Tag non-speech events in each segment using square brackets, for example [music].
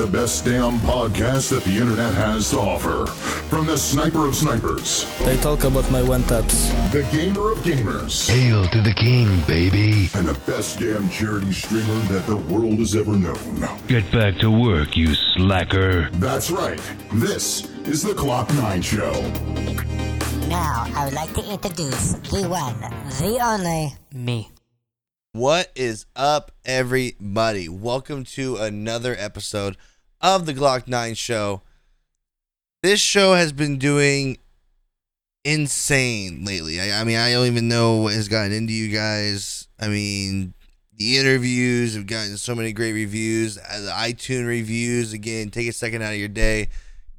listening to the best damn podcast that the internet has to offer. From the sniper of snipers, They talk about my one taps. the gamer of gamers, Hail to the king, baby. and the best damn charity streamer that the world has ever known. Get back to work, you slacker. That's right. This is the Glock 9 Show. Now, I would like to introduce the one, the only, me. What is up, everybody? Welcome to another episode of the Glock 9 Show. This show has been doing insane lately. I, I mean, I don't even know what has gotten into you guys. I mean, the interviews have gotten so many great reviews. Uh, The iTunes reviews, again, take a second out of your day.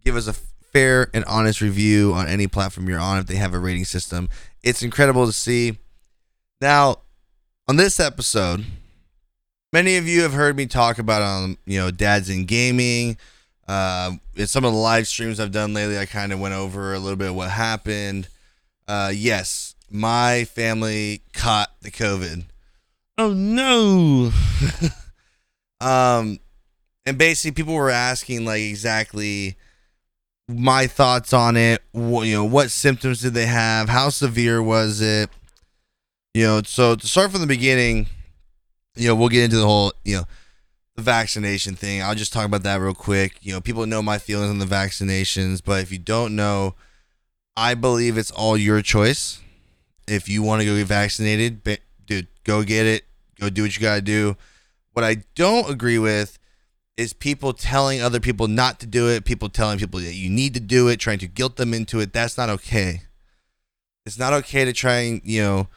Give us a fair and honest review on any platform you're on if they have a rating system. It's incredible to see. Now, on this episode, many of you have heard me talk about um, you know, dads in gaming. Uh, in some of the live streams I've done lately, I kind of went over a little bit of what happened. Uh, yes, my family caught the COVID. Oh no. [laughs] um, and basically, people were asking like exactly my thoughts on it. What, you know, what symptoms did they have? How severe was it? You know, so to start from the beginning, you know, we'll get into the whole, you know, the vaccination thing. I'll just talk about that real quick. You know, people know my feelings on the vaccinations, but if you don't know, I believe it's all your choice. If you want to go get vaccinated, ba- dude, go get it. Go do what you got to do. What I don't agree with is people telling other people not to do it, people telling people that you need to do it, trying to guilt them into it. That's not okay. It's not okay to try and, you know,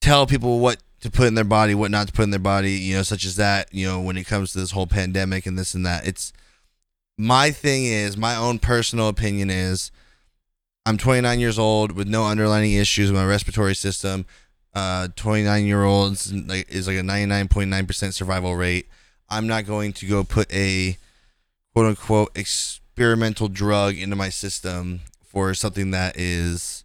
tell people what to put in their body, what not to put in their body, you know, such as that, you know, when it comes to this whole pandemic and this and that. It's my thing is, my own personal opinion is I'm 29 years old with no underlying issues with my respiratory system. Uh, 29 year olds is like a 99.9% survival rate. I'm not going to go put a quote unquote experimental drug into my system for something that is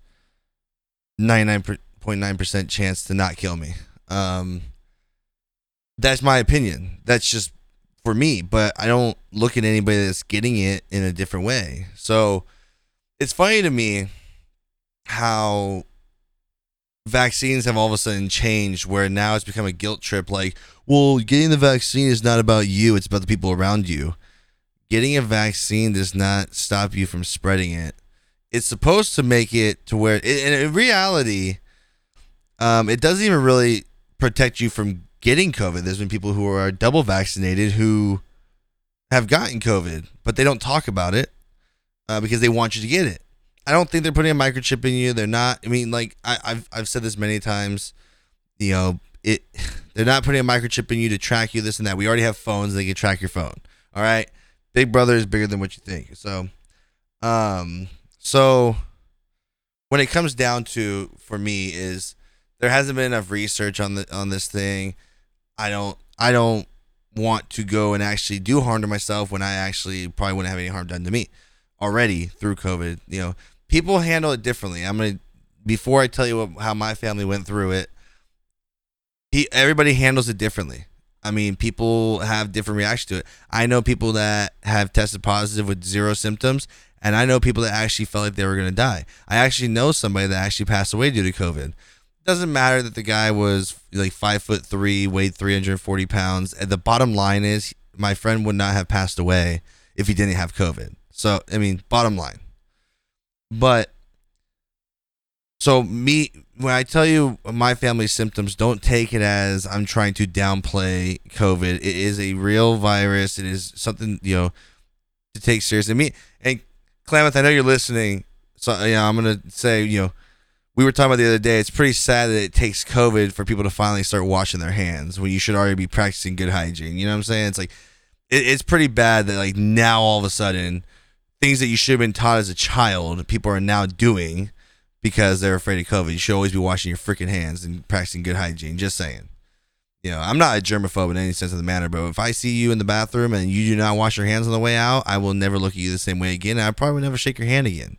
99.9% chance to not kill me. Um, that's my opinion. That's just for me, but I don't look at anybody that's getting it in a different way. So it's funny to me how vaccines have all of a sudden changed where now it's become a guilt trip like well getting the vaccine is not about you it's about the people around you getting a vaccine does not stop you from spreading it it's supposed to make it to where in, in reality um, it doesn't even really protect you from getting covid there's been people who are double vaccinated who have gotten covid but they don't talk about it uh, because they want you to get it I don't think they're putting a microchip in you. They're not. I mean, like I, I've I've said this many times. You know, it. [laughs] They're not putting a microchip in you to track you. This and that. We already have phones. They can track your phone. All right. Big Brother is bigger than what you think. So, um, so when it comes down to for me is there hasn't been enough research on the on this thing. I don't I don't want to go and actually do harm to myself when I actually probably wouldn't have any harm done to me already through COVID. You know, people handle it differently. I'm gonna before I tell you what, how my family went through it. He, everybody handles it differently. I mean, people have different reactions to it. I know people that have tested positive with zero symptoms, and I know people that actually felt like they were gonna die. I actually know somebody that actually passed away due to COVID. Doesn't matter that the guy was like five foot three, weighed 340 pounds. And the bottom line is, my friend would not have passed away if he didn't have COVID. So, I mean, bottom line. But so me when I tell you my family's symptoms, don't take it as I'm trying to downplay COVID. It is a real virus. It is something, you know, to take seriously. Me and Klamath, I know you're listening. So know, I'm gonna say, you know, we were talking about the other day. It's pretty sad that it takes COVID for people to finally start washing their hands when you should already be practicing good hygiene. You know what I'm saying? It's like it, it's pretty bad that like now all of a sudden things that you should have been taught as a child, people are now doing because they're afraid of COVID. You should always be washing your freaking hands and practicing good hygiene. Just saying. You know, I'm not a germaphobe in any sense of the matter, but if I see you in the bathroom and you do not wash your hands on the way out, I will never look at you the same way again. I probably will never shake your hand again.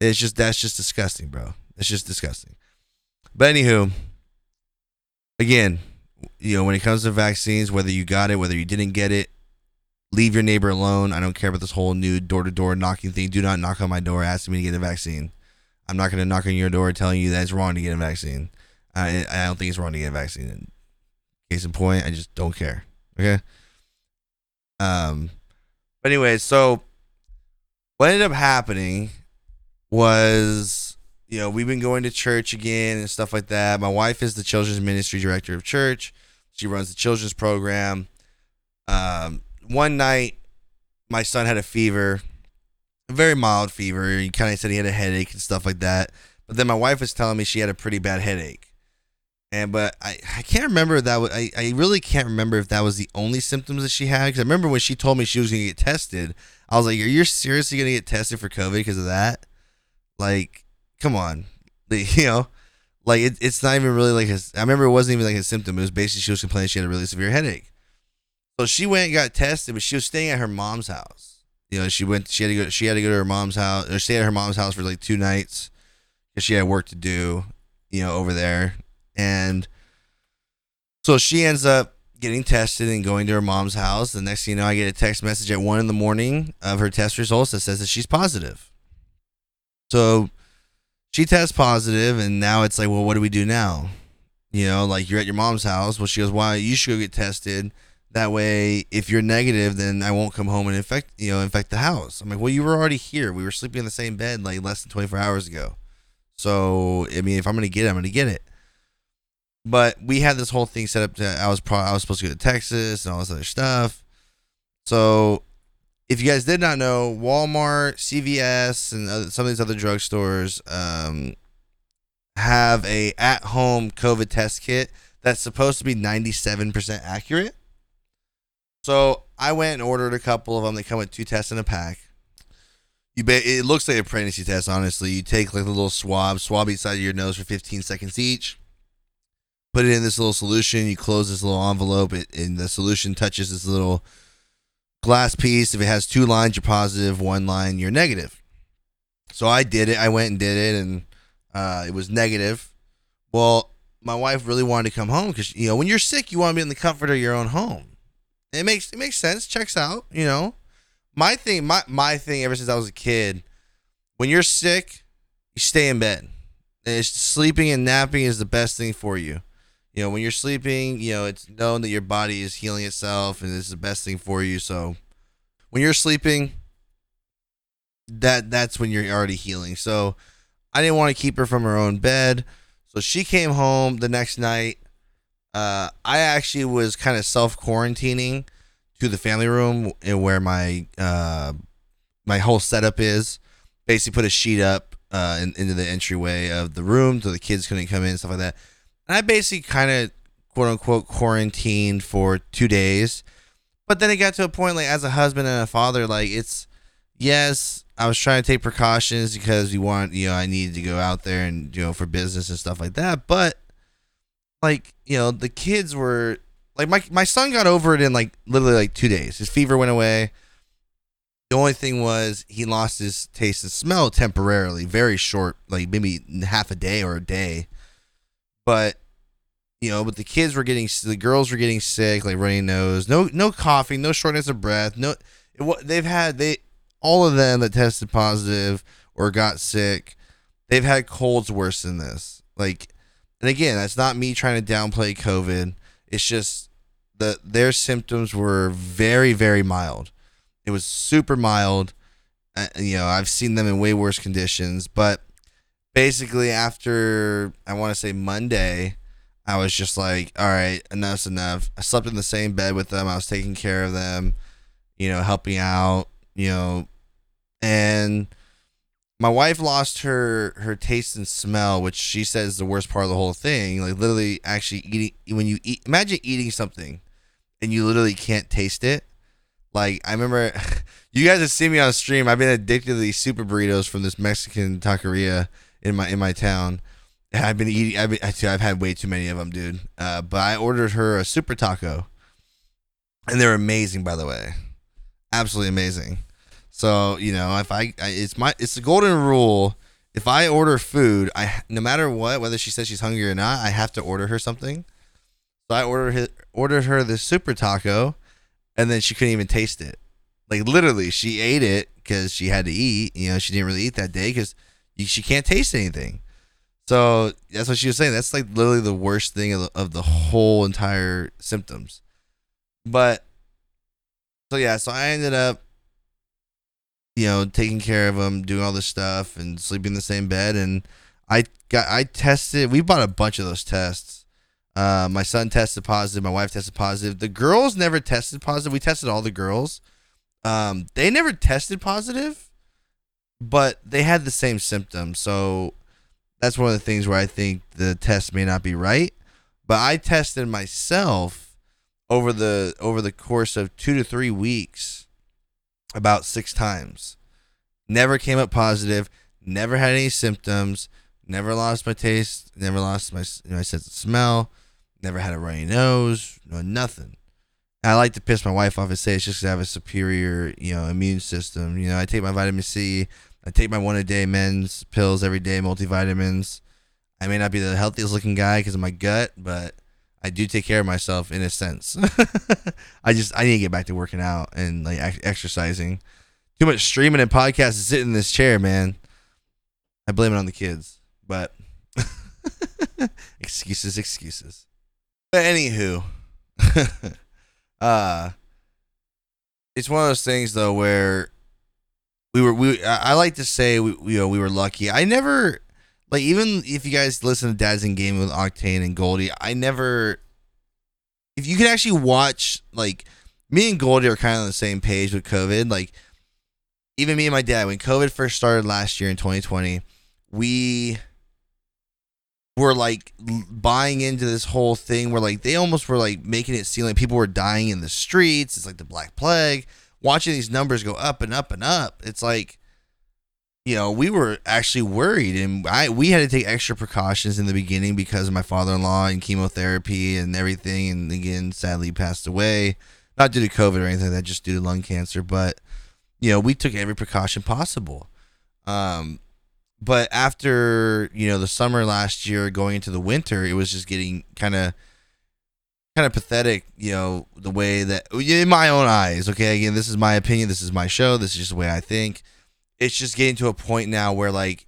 It's just that's just disgusting, bro. It's just disgusting. But anywho, again, you know, when it comes to vaccines, whether you got it, whether you didn't get it, leave your neighbor alone. I don't care about this whole new door to door knocking thing. Do not knock on my door asking me to get a vaccine. I'm not going to knock on your door telling you that it's wrong to get a vaccine. I, I don't think it's wrong to get a vaccine. Case in point, I just don't care. Okay. Um, but anyway, so what ended up happening was, you know, we've been going to church again and stuff like that. My wife is the children's ministry director of church. She runs the children's program. Um, one night, my son had a fever, a very mild fever. He kind of said he had a headache and stuff like that. But then my wife was telling me she had a pretty bad headache. And but I, I can't remember that I, I really can't remember if that was the only symptoms that she had because I remember when she told me she was gonna get tested I was like are you seriously gonna get tested for COVID because of that like come on. [laughs] You know? Like it, it's not even really like his I remember it wasn't even like a symptom. It was basically she was complaining she had a really severe headache. So she went and got tested but she was staying at her mom's house. You know she went she had to go she had to go to her mom's house or stay at her mom's house for like two nights because she had work to do you know over there. And so she ends up getting tested and going to her mom's house. The next thing you know, I get a text message at one in the morning of her test results that says that she's positive. So she tests positive, and now it's like, well, what do we do now? You know, like you're at your mom's house. Well, she goes, why? You should go get tested. That way, if you're negative, then I won't come home and infect, you know, infect the house. I'm like, well, you were already here. We were sleeping in the same bed like less than 24 hours ago. So, I mean, if I'm gonna get it, I'm gonna get it. But we had this whole thing set up to I was pro- I was supposed to go to Texas and all this other stuff. So if you guys did not know, Walmart, CVS, and some of these other drugstores um, have a at-home COVID test kit that's supposed to be 97% accurate. So I went and ordered a couple of them. They come with two tests in a pack. You ba- it looks like a pregnancy test, honestly. You take like a little swab, swab each side of your nose for 15 seconds each put it in this little solution. You close this little envelope, it, and the solution touches this little glass piece. If it has two lines, you're positive. One line, you're negative. So I did it. I went and did it, and uh, it was negative. Well, my wife really wanted to come home because you know when you're sick, you want to be in the comfort of your own home. It makes it makes sense. Checks out. You know, my thing, my my thing. Ever since I was a kid, when you're sick, you stay in bed. It's sleeping and napping is the best thing for you you know, when you're sleeping, you know, it's known that your body is healing itself and it's the best thing for you. So when you're sleeping, that that's when you're already healing. So I didn't want to keep her from her own bed. So she came home the next night. Uh, I actually was kind of self quarantining to the family room and where my uh, my whole setup is. Basically, put a sheet up uh, in, into the entryway of the room so the kids couldn't come in, and stuff like that. And I basically kind of quote unquote quarantined for two days. But then it got to a point like as a husband and a father, like it's yes, I was trying to take precautions because you want, you know, I needed to go out there and you know for business and stuff like that. But like you know, the kids were like my my son got over it in like literally like two days. His fever went away. The only thing was he lost his taste and smell temporarily, very short, like maybe half a day or a day. But you know, but the kids were getting, the girls were getting sick, like runny nose, no, no coughing, no shortness of breath, no. They've had they all of them that tested positive or got sick, they've had colds worse than this. Like, and again, that's not me trying to downplay COVID. It's just the their symptoms were very, very mild. It was super mild. Uh, you know, I've seen them in way worse conditions, but basically after I want to say Monday, I was just like, all right, enough's enough. I slept in the same bed with them. I was taking care of them, you know, helping out, you know, and my wife lost her her taste and smell, which she says is the worst part of the whole thing. Like literally, actually eating when you eat, imagine eating something, and you literally can't taste it. Like I remember, [laughs] you guys have seen me on stream. I've been addicted to these super burritos from this Mexican taqueria in my in my town. I've been eating. I've, been, I've had way too many of them, dude. Uh, but I ordered her a super taco, and they're amazing, by the way, absolutely amazing. So you know, if I, I it's my it's the golden rule. If I order food, I no matter what, whether she says she's hungry or not, I have to order her something. So I ordered his, ordered her the super taco, and then she couldn't even taste it. Like literally, she ate it because she had to eat. You know, she didn't really eat that day because she can't taste anything. So that's what she was saying. That's like literally the worst thing of the, of the whole entire symptoms. But so yeah, so I ended up, you know, taking care of him, doing all this stuff, and sleeping in the same bed. And I got I tested. We bought a bunch of those tests. Uh, my son tested positive. My wife tested positive. The girls never tested positive. We tested all the girls. Um, they never tested positive, but they had the same symptoms. So that's one of the things where I think the test may not be right. But I tested myself over the over the course of two to three weeks about six times. Never came up positive. Never had any symptoms. Never lost my taste. Never lost my my sense of smell. Never had a runny nose. No nothing. I like to piss my wife off and say it's just 'cause I have a superior, you know, immune system. You know, I take my vitamin C. I take my one a day men's pills every day, multivitamins. I may not be the healthiest looking guy because of my gut, but I do take care of myself in a sense. [laughs] I just I need to get back to working out and like ex- exercising. Too much streaming and podcasting, sitting in this chair, man. I blame it on the kids, but [laughs] excuses, excuses. But anywho, [laughs] uh, it's one of those things though where we were we I like to say we you know we were lucky. I never like even if you guys listen to Dads in Game with Octane and Goldie, I never if you can actually watch like me and Goldie are kind of on the same page with COVID. Like even me and my dad when COVID first started last year in 2020, we were like buying into this whole thing where like they almost were like making it seem like people were dying in the streets. It's like the Black Plague. Watching these numbers go up and up and up, it's like, you know, we were actually worried, and I we had to take extra precautions in the beginning because of my father-in-law and chemotherapy and everything. And again, sadly, passed away, not due to COVID or anything that, just due to lung cancer. But you know, we took every precaution possible. Um, but after you know the summer last year going into the winter it was just getting kind of kind of pathetic you know the way that in my own eyes okay? Again this is my opinion this is my show this is just the way i think. It's just getting to a point now where like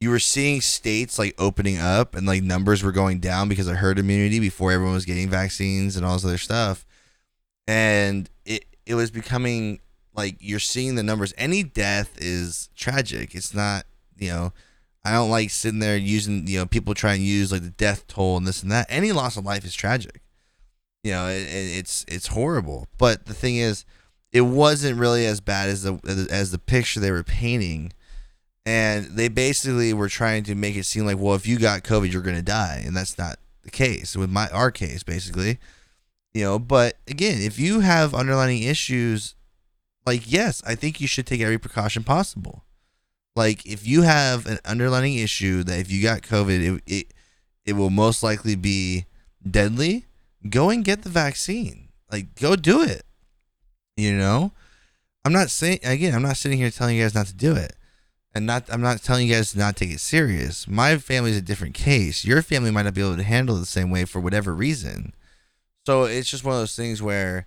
you were seeing states like opening up and like numbers were going down because of herd immunity before everyone was getting vaccines and all this other stuff. And it it was becoming like you're seeing the numbers. Any death is tragic. It's not you know i don't like sitting there using you know people try and use like the death toll and this and that. Any loss of life is tragic you know it, it- it's it's horrible. But the thing is it wasn't really as bad as the as the picture they were painting. And they basically were trying to make it seem like well if you got covid you're going to die. And that's not the case with my our case basically. You know but again if you have underlying issues like yes i think you should take every precaution possible. Like if you have an underlying issue that if you got covid it it, it will most likely be deadly go and get the vaccine. Like go do it. You know? I'm not saying again i'm not sitting here telling you guys not to do it. And not i'm not telling you guys to not take it serious. My family's a different case. Your family might not be able to handle it the same way for whatever reason. So it's just one of those things where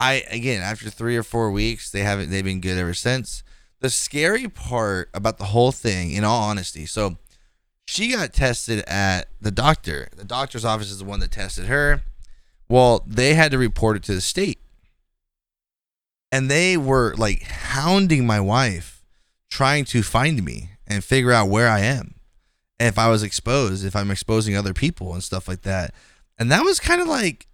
I again after three or four weeks they haven't they've been good ever since. The scary part about the whole thing, in all honesty, so she got tested at the doctor. The doctor's office is the one that tested her. Well, they had to report it to the state. And they were like hounding my wife, trying to find me and figure out where I am. And if I was exposed, if I'm exposing other people and stuff like that. And that was kind of like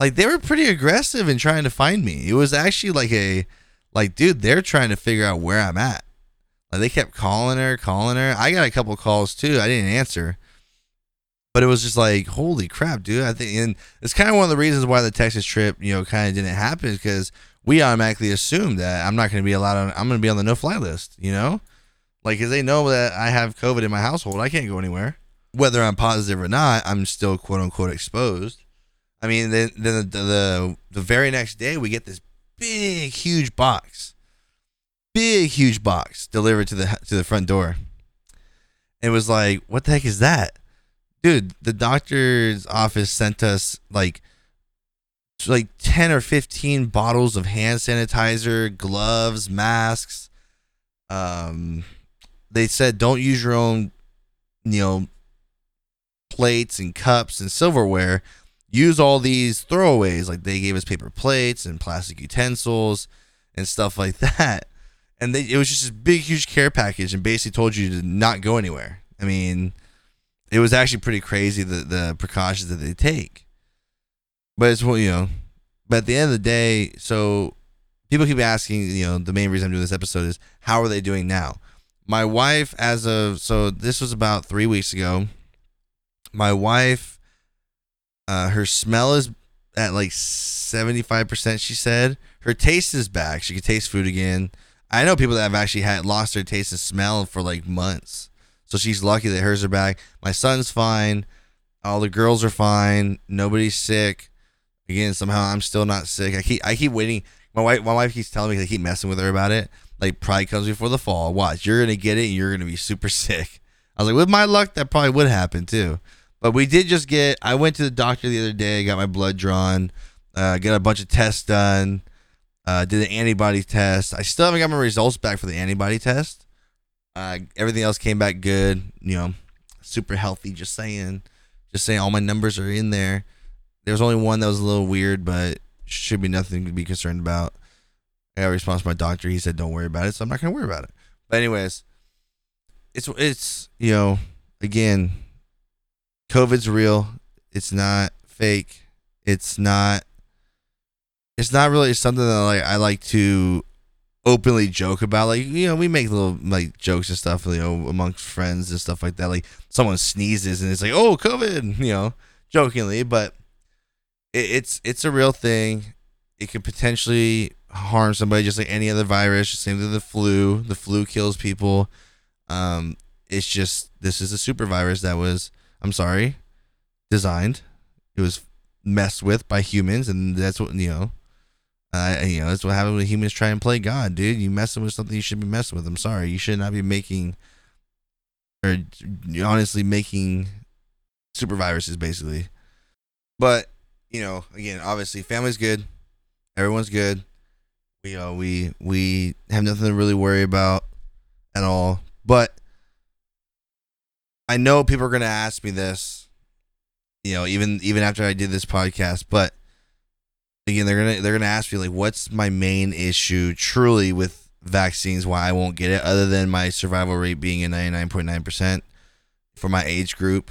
like they were pretty aggressive in trying to find me. It was actually like a like dude, they're trying to figure out where I'm at. Like they kept calling her, calling her. I got a couple calls too. I didn't answer. But it was just like, holy crap, dude. I think and it's kind of one of the reasons why the Texas trip, you know, kind of didn't happen because we automatically assumed that I'm not going to be allowed on I'm going to be on the no fly list, you know? Like cuz they know that I have COVID in my household. I can't go anywhere. Whether I'm positive or not, I'm still quote unquote exposed. I mean, then then the, the the very next day we get this big huge box, big huge box delivered to the to the front door. It was like, what the heck is that, dude? The doctor's office sent us like like 10 or 15 bottles of hand sanitizer, gloves, masks. Um, they said don't use your own, you know, plates and cups and silverware. Use all these throwaways. Like they gave us paper plates and plastic utensils and stuff like [laughs] that. And they, it was just this big, huge care package and basically told you to not go anywhere. I mean, it was actually pretty crazy the, the precautions that they take. But it's what, you know, but at the end of the day, so people keep asking, you know, the main reason I'm doing this episode is how are they doing now? My wife, as of, so this was about three weeks ago. My wife, uh, her smell is at like 75%, she said. Her taste is back. She can taste food again. I know people that have actually had lost their taste and smell for like months. So she's lucky that hers are back. My son's fine. All the girls are fine. Nobody's sick. Again, somehow I'm still not sick. I keep I keep waiting. My wife my wife keeps telling me they keep messing with her about it. Like probably comes before the fall. Watch, you're gonna get it and you're gonna be super [laughs] sick. I was like, with my luck, that probably would happen too. But we did just get. I went to the doctor the other day, got my blood drawn, uh, got a bunch of tests done, uh, did an antibody test. I still haven't got my results back for the antibody test. Uh, everything else came back good. You know, super healthy. Just saying, just saying, all my numbers are in there. There was only one that was a little weird, but should be nothing to be concerned about. I got a response from my doctor. He said, "Don't worry about it," so I'm not gonna worry about it. But anyways, it's it's you know again COVID's real. It's not fake. It's not. It's not really something that like I like to openly joke about. Like you know, we make little like jokes and stuff, you know, amongst friends and stuff like that. Like someone sneezes and it's like, "Oh, COVID," [laughs] you know, jokingly, but it, it's it's a real thing. It could potentially harm somebody, just like any other virus. Same thing with the flu. The flu kills people. Um, it's just this is a super virus that was I'm sorry, designed. It was messed with by humans, and that's what you know. Uh, you know, that's what happens when humans try and play God, dude. You messing with something you should be messing with. I'm sorry, you should not be making, or honestly making super viruses, basically. But you know, again, obviously, family's good, everyone's good. We, know, we we have nothing to really worry about at all. But I know people are going to ask me this, you know, even even after I did this podcast, but again, they're to they're to ask me like what's my main issue truly with vaccines why I won't get it other than my survival rate being at 99.9% for my age group.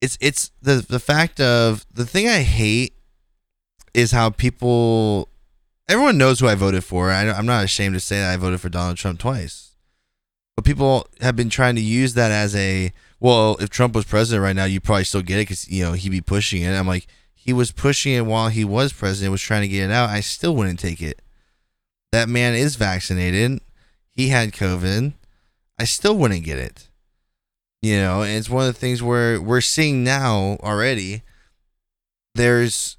It's it's the the fact of the thing I hate is how people everyone knows who I voted for. I, I'm not ashamed to say that I voted for Donald Trump twice. But people have been trying to use that as a well, if Trump was president right now, you'd probably still get it because you know he'd be pushing it. I'm like, he was pushing it while he was president, was trying to get it out. I still wouldn't take it. That man is vaccinated. He had COVID. I still wouldn't get it. You know, and it's one of the things where we're seeing now already. There's,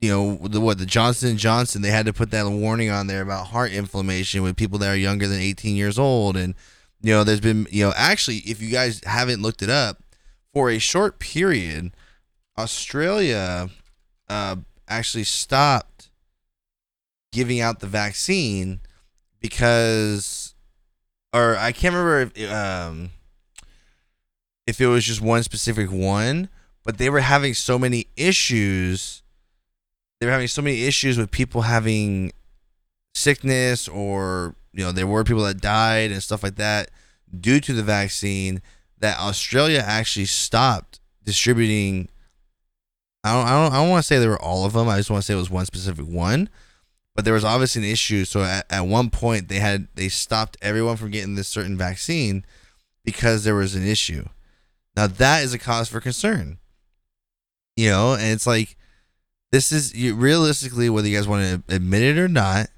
you know, the what the Johnson Johnson. They had to put that warning on there about heart inflammation with people that are younger than 18 years old, and you know, there's been, you know, actually, if you guys haven't looked it up, for a short period, Australia uh, actually stopped giving out the vaccine because, or I can't remember if, um, if it was just one specific one, but they were having so many issues. They were having so many issues with people having sickness or you know there were people that died and stuff like that due to the vaccine that Australia actually stopped distributing I don't I don't, I don't want to say they were all of them I just want to say it was one specific one but there was obviously an issue so at, at one point they had they stopped everyone from getting this certain vaccine because there was an issue now that is a cause for concern you know and it's like this is you, realistically whether you guys want to admit it or not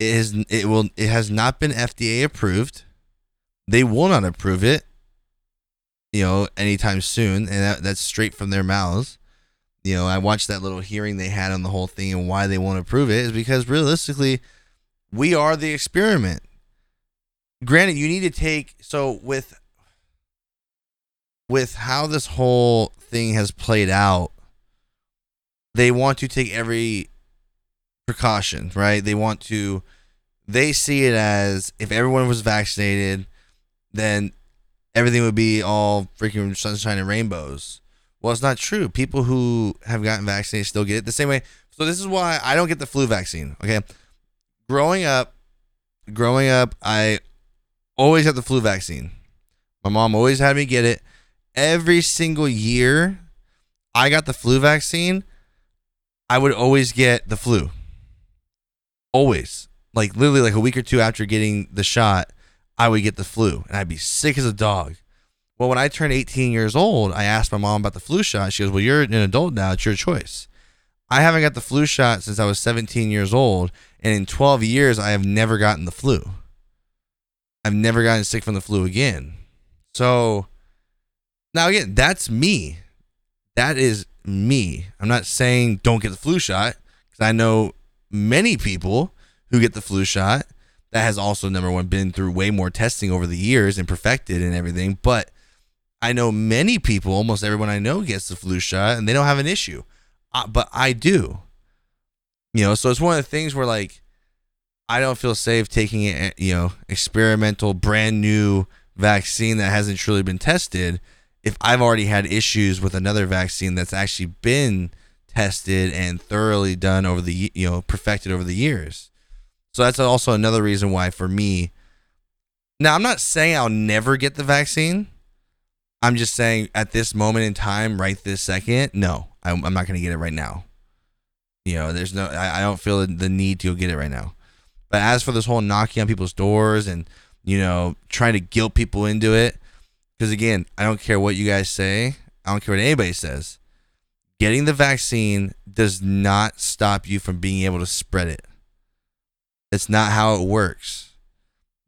it is it will it has not been FDA approved. They will not approve it, you know, anytime soon, and that, that's straight from their mouths. You know, I watched that little hearing they had on the whole thing, and why they won't approve it is because realistically, we are the experiment. Granted, you need to take so with with how this whole thing has played out they want to take every precaution, right? They want to they see it as if everyone was vaccinated, then everything would be all freaking sunshine and rainbows. Well, it's not true. People who have gotten vaccinated still get it the same way. So this is why I don't get the flu vaccine. Okay, growing up, growing up, I always had the flu vaccine. My mom always had me get it. Every single year, I got the flu vaccine. I would always get the flu. Always, like literally, like a week or two after getting the shot, I would get the flu, and I'd be sick as a dog. Well, when I turned 18 years old, I asked my mom about the flu shot. She goes, "Well, you're an adult now; it's your choice." I haven't got the flu shot since I was 17 years old, and in 12 years, I have never gotten the flu. I've never gotten sick from the flu again. So now again, that's me. That is me. I'm not saying don't get the flu shot because I know many people who get the flu shot that has also number one been through way more testing over the years and perfected and everything. But I know many people, almost everyone I know gets the flu shot and they don't have an issue, uh, but I do. You know, so it's one of the things where like I don't feel safe taking it, you know, experimental, brand new vaccine that hasn't truly been tested if I've already had issues with another vaccine that's actually been tested and thoroughly done over the you know perfected over the years. So that's also another reason why for me. Now I'm not saying I'll never get the vaccine. I'm just saying at this moment in time, right this second, no, I'm, I'm not going to get it right now. You know, there's no, I, I don't feel the need to go get it right now. But as for this whole knocking on people's doors and you know trying to guilt people into it, because again, I don't care what you guys say. I don't care what anybody says. Getting the vaccine does not stop you from being able to spread it. It's not how it works.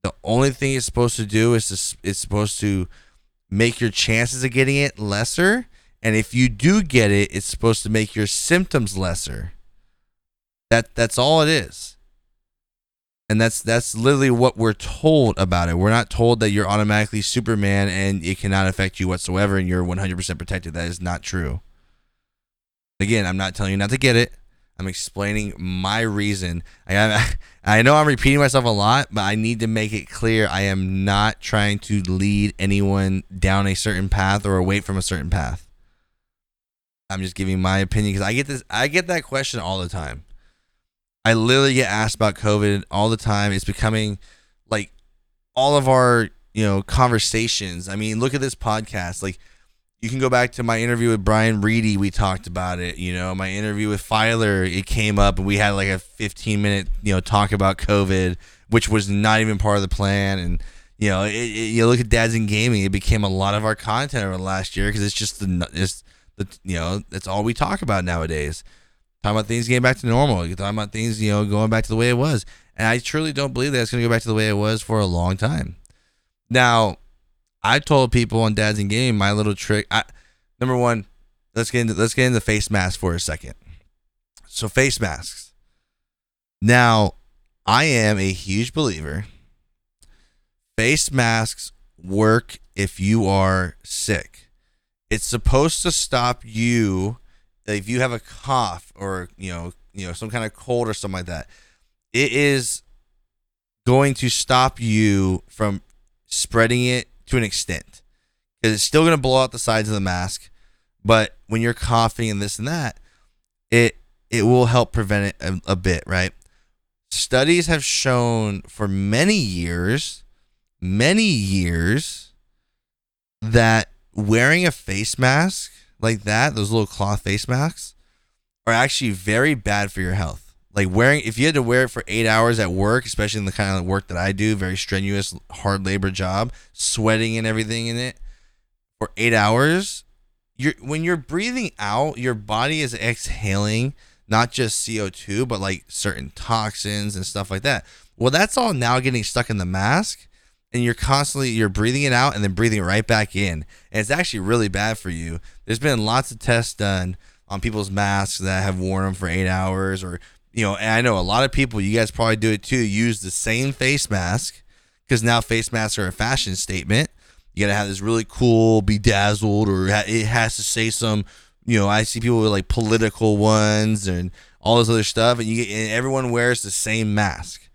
The only thing it's supposed to do is to, it's supposed to make your chances of getting it lesser. And if you do get it, it's supposed to make your symptoms lesser. That that's all it is. And that's that's literally what we're told about it. We're not told that you're automatically Superman and it cannot affect you whatsoever and you're 100% protected. That is not true. Again, I'm not telling you not to get it. I'm explaining my reason. I [laughs] I know I'm repeating myself a lot, but I need to make it clear I am not trying to lead anyone down a certain path or away from a certain path. I'm just giving my opinion because I get this I get that question all the time. I literally get asked about COVID all the time. It's becoming like all of our, you know, conversations. I mean, look at this podcast. Like you can go back to my interview with Brian Reedy. We talked about it. You know, my interview with Filer, it came up and we had like a 15 minute, you know, talk about COVID, which was not even part of the plan. And, you know, it, it, you look at Dads in Gaming, it became a lot of our content over the last year because it's just the, it's the, you know, that's all we talk about nowadays. Talking about things getting back to normal. You're talking about things, you know, going back to the way it was. And I truly don't believe that it's going to go back to the way it was for a long time. Now, I told people on Dads and Game my little trick. I, number one, let's get into let's get into face masks for a second. So face masks. Now, I am a huge believer. Face masks work if you are sick. It's supposed to stop you if you have a cough or you know you know some kind of cold or something like that. It is going to stop you from spreading it to an extent because it's still going to blow out the sides of the mask. But when you're coughing and this and that, it it will help prevent it a, a bit, right? Studies have shown for many years, many years, that wearing a face mask like that, those little cloth face masks, are actually very bad for your health. Like wearing, if you had to wear it for eight hours at work, especially in the kind of work that I do, very strenuous, hard labor job, sweating and everything in it for eight hours, you're when you're breathing out, your body is exhaling not just CO2, but like certain toxins and stuff like that. Well, that's all now getting stuck in the mask and you're constantly you're breathing it out and then breathing it right back in. And it's actually really bad for you. There's been lots of tests done on people's masks that have worn them for 8 hours or you know, and I know a lot of people, you guys probably do it too, use the same face mask because now face masks are a fashion statement. You got to have this really cool, bedazzled, or it has to say some you know, I see people with like political ones and all this other stuff, and you and everyone wears the same mask.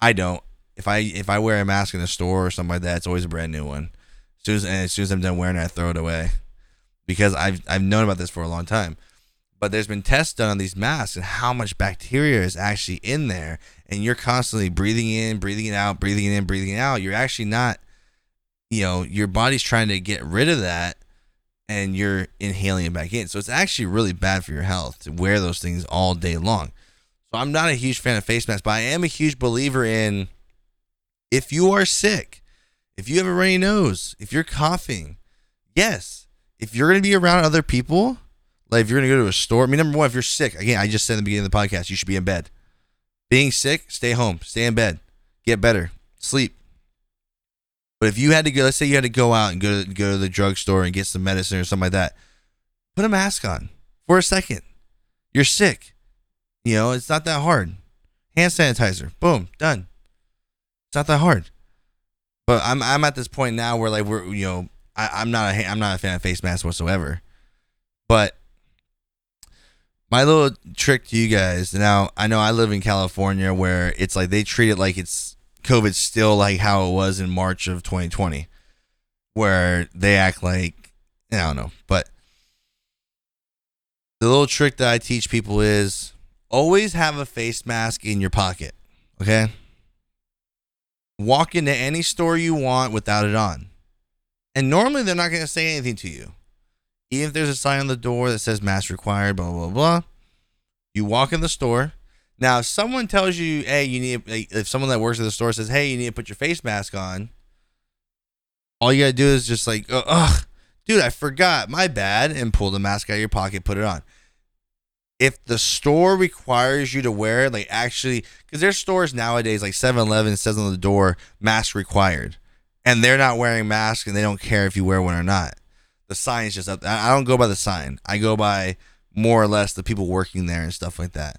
I don't. If I if I wear a mask in a store or something like that, it's always a brand new one. As soon as and as soon as I'm done wearing it, I throw it away because I've I've known about this for a long time. But there's been tests done on these masks and how much bacteria is actually in there, and you're constantly breathing in, breathing it out, breathing it in, breathing it out. You're actually not, you know, your body's trying to get rid of that, and you're inhaling it back in. So it's actually really bad for your health to wear those things all day long. So I'm not a huge fan of face masks, but I am a huge believer in if you are sick, if you have a runny nose, if you're coughing, yes, if you're going to be around other people, like if you're to go to a store, I mean, number one, if you're sick, again, I just said in the beginning of the podcast, you should be in bed. Being sick, stay home, stay in bed, get better, sleep. But if you had to go, let's say you had to go out and go to, go to the drugstore and get some medicine or something like that, put a mask on for a second. You're sick. You know, it's not that hard. Hand sanitizer, boom, done. It's not that hard. But I'm I'm at this point now where like we're you know I, I'm not a I'm not a fan of face masks whatsoever. But my little trick to you guys now I know I live in California where it's like they treat it like it's COVID still like how it was in March of 2020, where they act like I don't know, but the little trick that I teach people is always have a face mask in your pocket. Okay. Walk into any store you want without it on. And normally they're not going to say anything to you. Even if there's a sign on the door that says mask required, blah, blah, blah. You walk in the store. Now, if someone tells you, hey, you need, if someone that works at the store says, hey, you need to put your face mask on, all you got to do is just like, ugh, dude, I forgot, my bad, and pull the mask out of your pocket, put it on if the store requires you to wear it, like actually, because there's stores nowadays, like 7 Eleven says on the door, mask required. And they're not wearing masks and they don't care if you wear one or not. The sign's just up. I don't go by the sign, I go by more or less the people working there and stuff like that.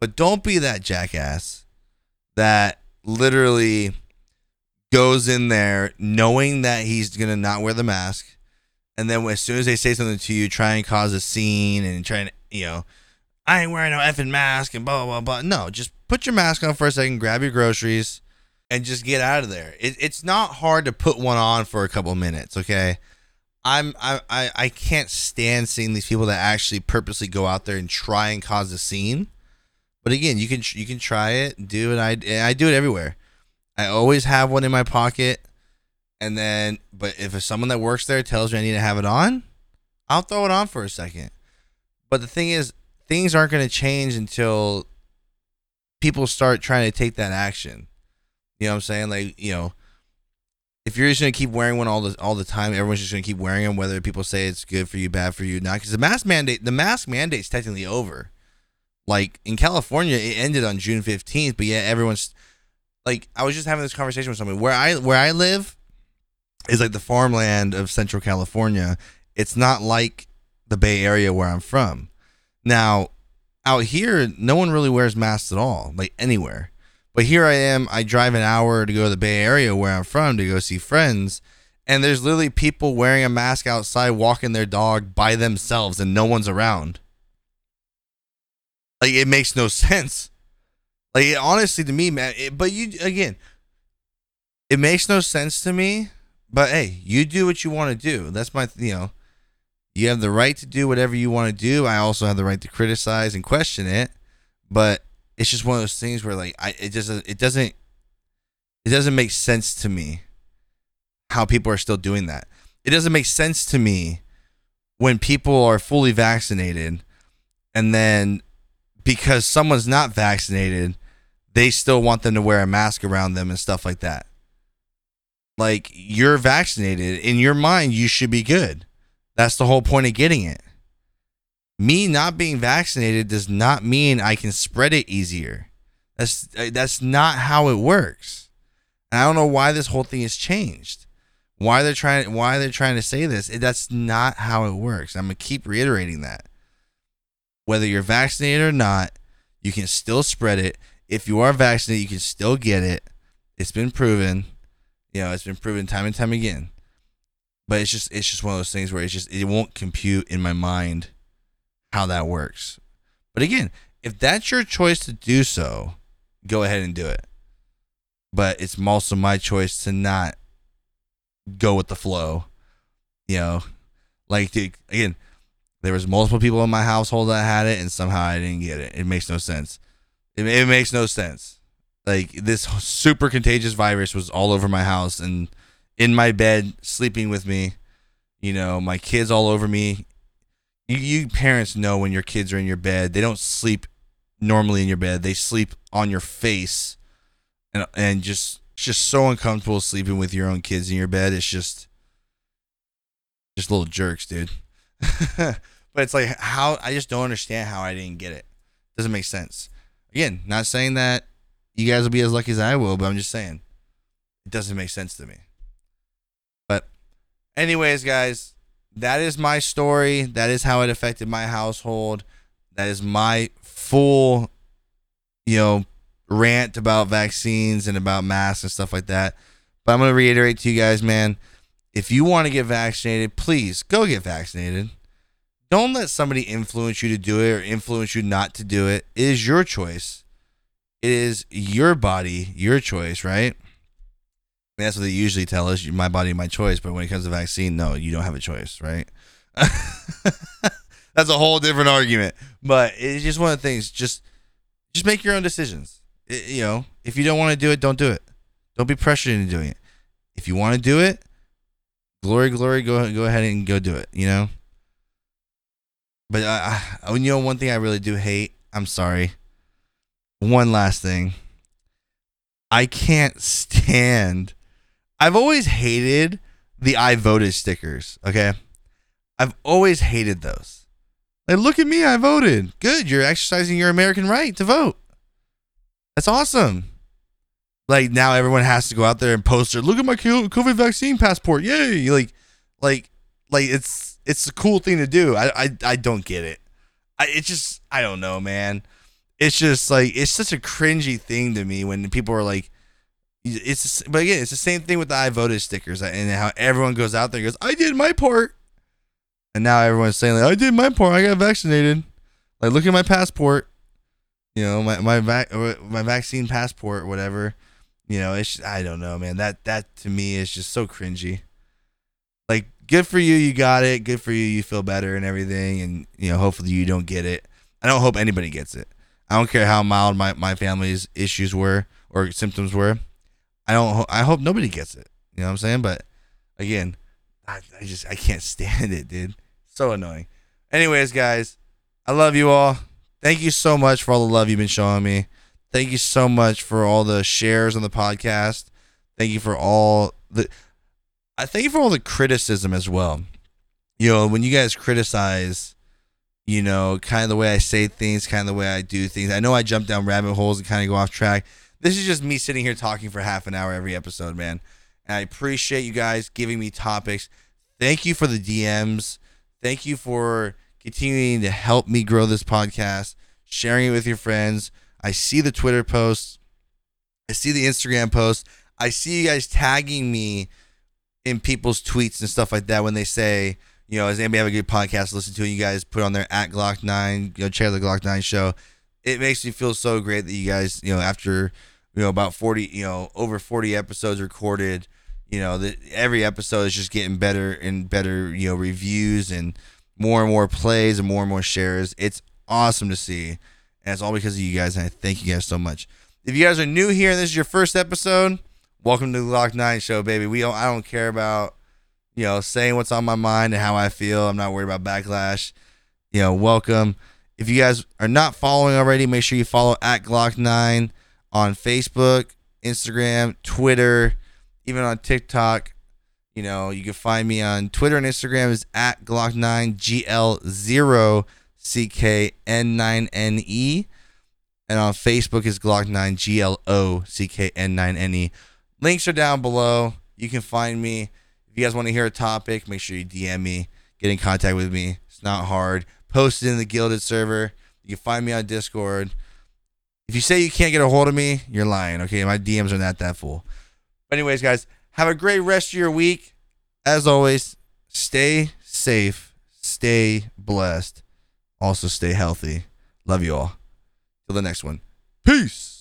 But don't be that jackass that literally goes in there knowing that he's to not wear the mask. And then as soon as they say something to you, try and cause a scene and try and you know, I ain't wearing no effing mask and blah blah blah. No, just put your mask on for a second, grab your groceries, and just get out of there. It, it's not hard to put one on for a couple minutes. Okay, I'm I, I I can't stand seeing these people that actually purposely go out there and try and cause a scene. But again, you can you can try it, do it. I I do it everywhere. I always have one in my pocket, and then but if someone that works there tells me I need to have it on, I'll throw it on for a second. But the thing is, things aren't going to change until people start trying to take that action. You know what I'm saying? Like, you know, if you're just to keep wearing one all the all the time, everyone's just to keep wearing them, whether people say it's good for you, bad for you, not. Because the mask mandate, the mask mandate's technically over. Like in California, it ended on June 15th, but yet everyone's like, I was just having this conversation with somebody where I where I live is like the farmland of Central California. It's not like the Bay Area where I'm from. Now, out here, no one really wears masks at all, like anywhere. But here I am, I drive an hour to go to the Bay Area where I'm from to go see friends. And there's literally people wearing a mask outside, walking their dog by themselves, and no one's around. Like, it makes no [laughs] sense. Like, it, honestly, to me, man, it, but you, again, it makes no sense to me. But hey, you do what you want to do. That's my, you know, you have the right to do whatever you want to do. I also have the right to criticize and question it, but it's just one of those things where like I it just it doesn't it doesn't make sense to me how people are still doing that. It doesn't make sense to me when people are fully vaccinated and then because someone's not vaccinated, they still want them to wear a mask around them and stuff like that. Like you're vaccinated in your mind you should be good that's the whole point of getting it. Me not being vaccinated does not mean I can spread it easier. That's uh, that's not how it works. And I don't know why this whole thing has changed. Why they're trying why they're trying to say this. That's not how it works. I'm going to keep reiterating that. Whether you're vaccinated or not, you can still spread it. If you are vaccinated, you can still get it. It's been proven. You know, it's been proven time and time again. but it's just it's just one of those things where it's just it won't compute in my mind how that works. But again, if that's your choice to do so, go ahead and do it. But it's also my choice to not go with the flow. You know, like again, there was multiple people in my household that had it, and somehow I didn't get it. It makes no sense. It, it makes no sense. Like this super contagious virus was all over my house and in my bed, sleeping with me. You know, my kids all over me. You, you parents know when your kids are in your bed, they don't sleep normally in your bed. They sleep on your face, and and just it's just so uncomfortable sleeping with your own kids in your bed. It's just just little jerks, dude. [laughs] but it's like how I just don't understand how I didn't get it. Doesn't make sense. Again, not saying that you guys will be as lucky as I will, but I'm just saying it doesn't make sense to me. But anyways, guys, that is my story. That is how it affected my household. That is my full, you know, rant about vaccines and about masks and stuff like that. But I'm going to reiterate to you guys, man, if you want to get vaccinated, please go get vaccinated. Don't let somebody influence you to do it or influence you not to do it. It is your choice. It is your body, your choice, right? That's what they usually tell us: my body, my choice. But when it comes to vaccine, no, you don't have a choice, right? [laughs] that's a whole different argument. But it's just one of the things. Just, just make your own decisions. It- you know, if you don't want to do it, don't do it. Don't be pressured into doing it. If you want to do it, glory, glory, go go ahead and go do it. You know. But I, I, you know, one thing I really do hate. I'm sorry. One last thing. I can't stand. I've always hated the I voted stickers. Okay, I've always hated those. Like, look at me, I voted. Good, you're exercising your American right to vote. That's awesome. Like now, everyone has to go out there and post it. Look at my COVID vaccine passport. Yay! Like, like, like it's it's a cool thing to do. I I, I don't get it. I it just I don't know, man. It's just like it's such a cringy thing to me when people are like, it's but again, it's the same thing with the I voted stickers uh, and how everyone goes out there and goes, I did my part, and now everyone's saying like, I did my part, I got vaccinated. Like, look at my passport, you know, my my vac- uh, my vaccine passport, whatever. You know, it's just, I don't know, man. That that to me is just so cringy. Like, good for you, you got it. Good for you, you feel better and everything, and you know, hopefully you don't get it. I don't hope anybody gets it. I don't care how mild my, my family's issues were or symptoms were. I don't. I hope nobody gets it. You know what I'm saying? But again, I, I just I can't [laughs] stand it, dude. So annoying. Anyways, guys, I love you all. Thank you so much for all the love you've been showing me. Thank you so much for all the shares on the podcast. Thank you for all the. I thank you for all the criticism as well. You know, when you guys criticize you know, kind of the way I say things, kind of the way I do things. I know I jump down rabbit holes and kind of go off track. This is just me sitting here talking for half an hour every episode, man. And I appreciate you guys giving me topics. Thank you for the DMs. Thank you for continuing to help me grow this podcast, sharing it with your friends. I see the Twitter posts, I see the Instagram posts. I see you guys tagging me in people's tweets and stuff like that when they say, you know, does anybody have a good podcast to listen to? You guys put on there at Glock Nine, you know, out the Glock Nine show. It makes me feel so great that you guys, you know, after you know about forty, you know, over forty episodes recorded, you know, that every episode is just getting better and better, you know, reviews and more and more plays and more and more shares. It's awesome to see, and it's all because of you guys. And I thank you guys so much. If you guys are new here and this is your first episode, welcome to the Glock Nine show, baby. We don't, I don't care about you know, saying what's on my mind and how I feel. I'm not worried about backlash. You know, welcome. If you guys are not following already, make sure you follow at Glock9 on Facebook, Instagram, Twitter, even on TikTok. You know, you can find me on Twitter and Instagram is at Glock9GL0CKN9NE. E. And on Facebook is Glock9GLOCKN9NE. Links are down below. You can find me. If you guys want to hear a topic, make sure you DM me, get in contact with me. It's not hard. Post it in the Gilded server. You can find me on Discord. If you say you can't get a hold of me, you're lying. Okay, my DMs are not that full. But anyways, guys, have a great rest of your week. As always, stay safe, stay blessed, also stay healthy. Love you all. Till the next one. Peace.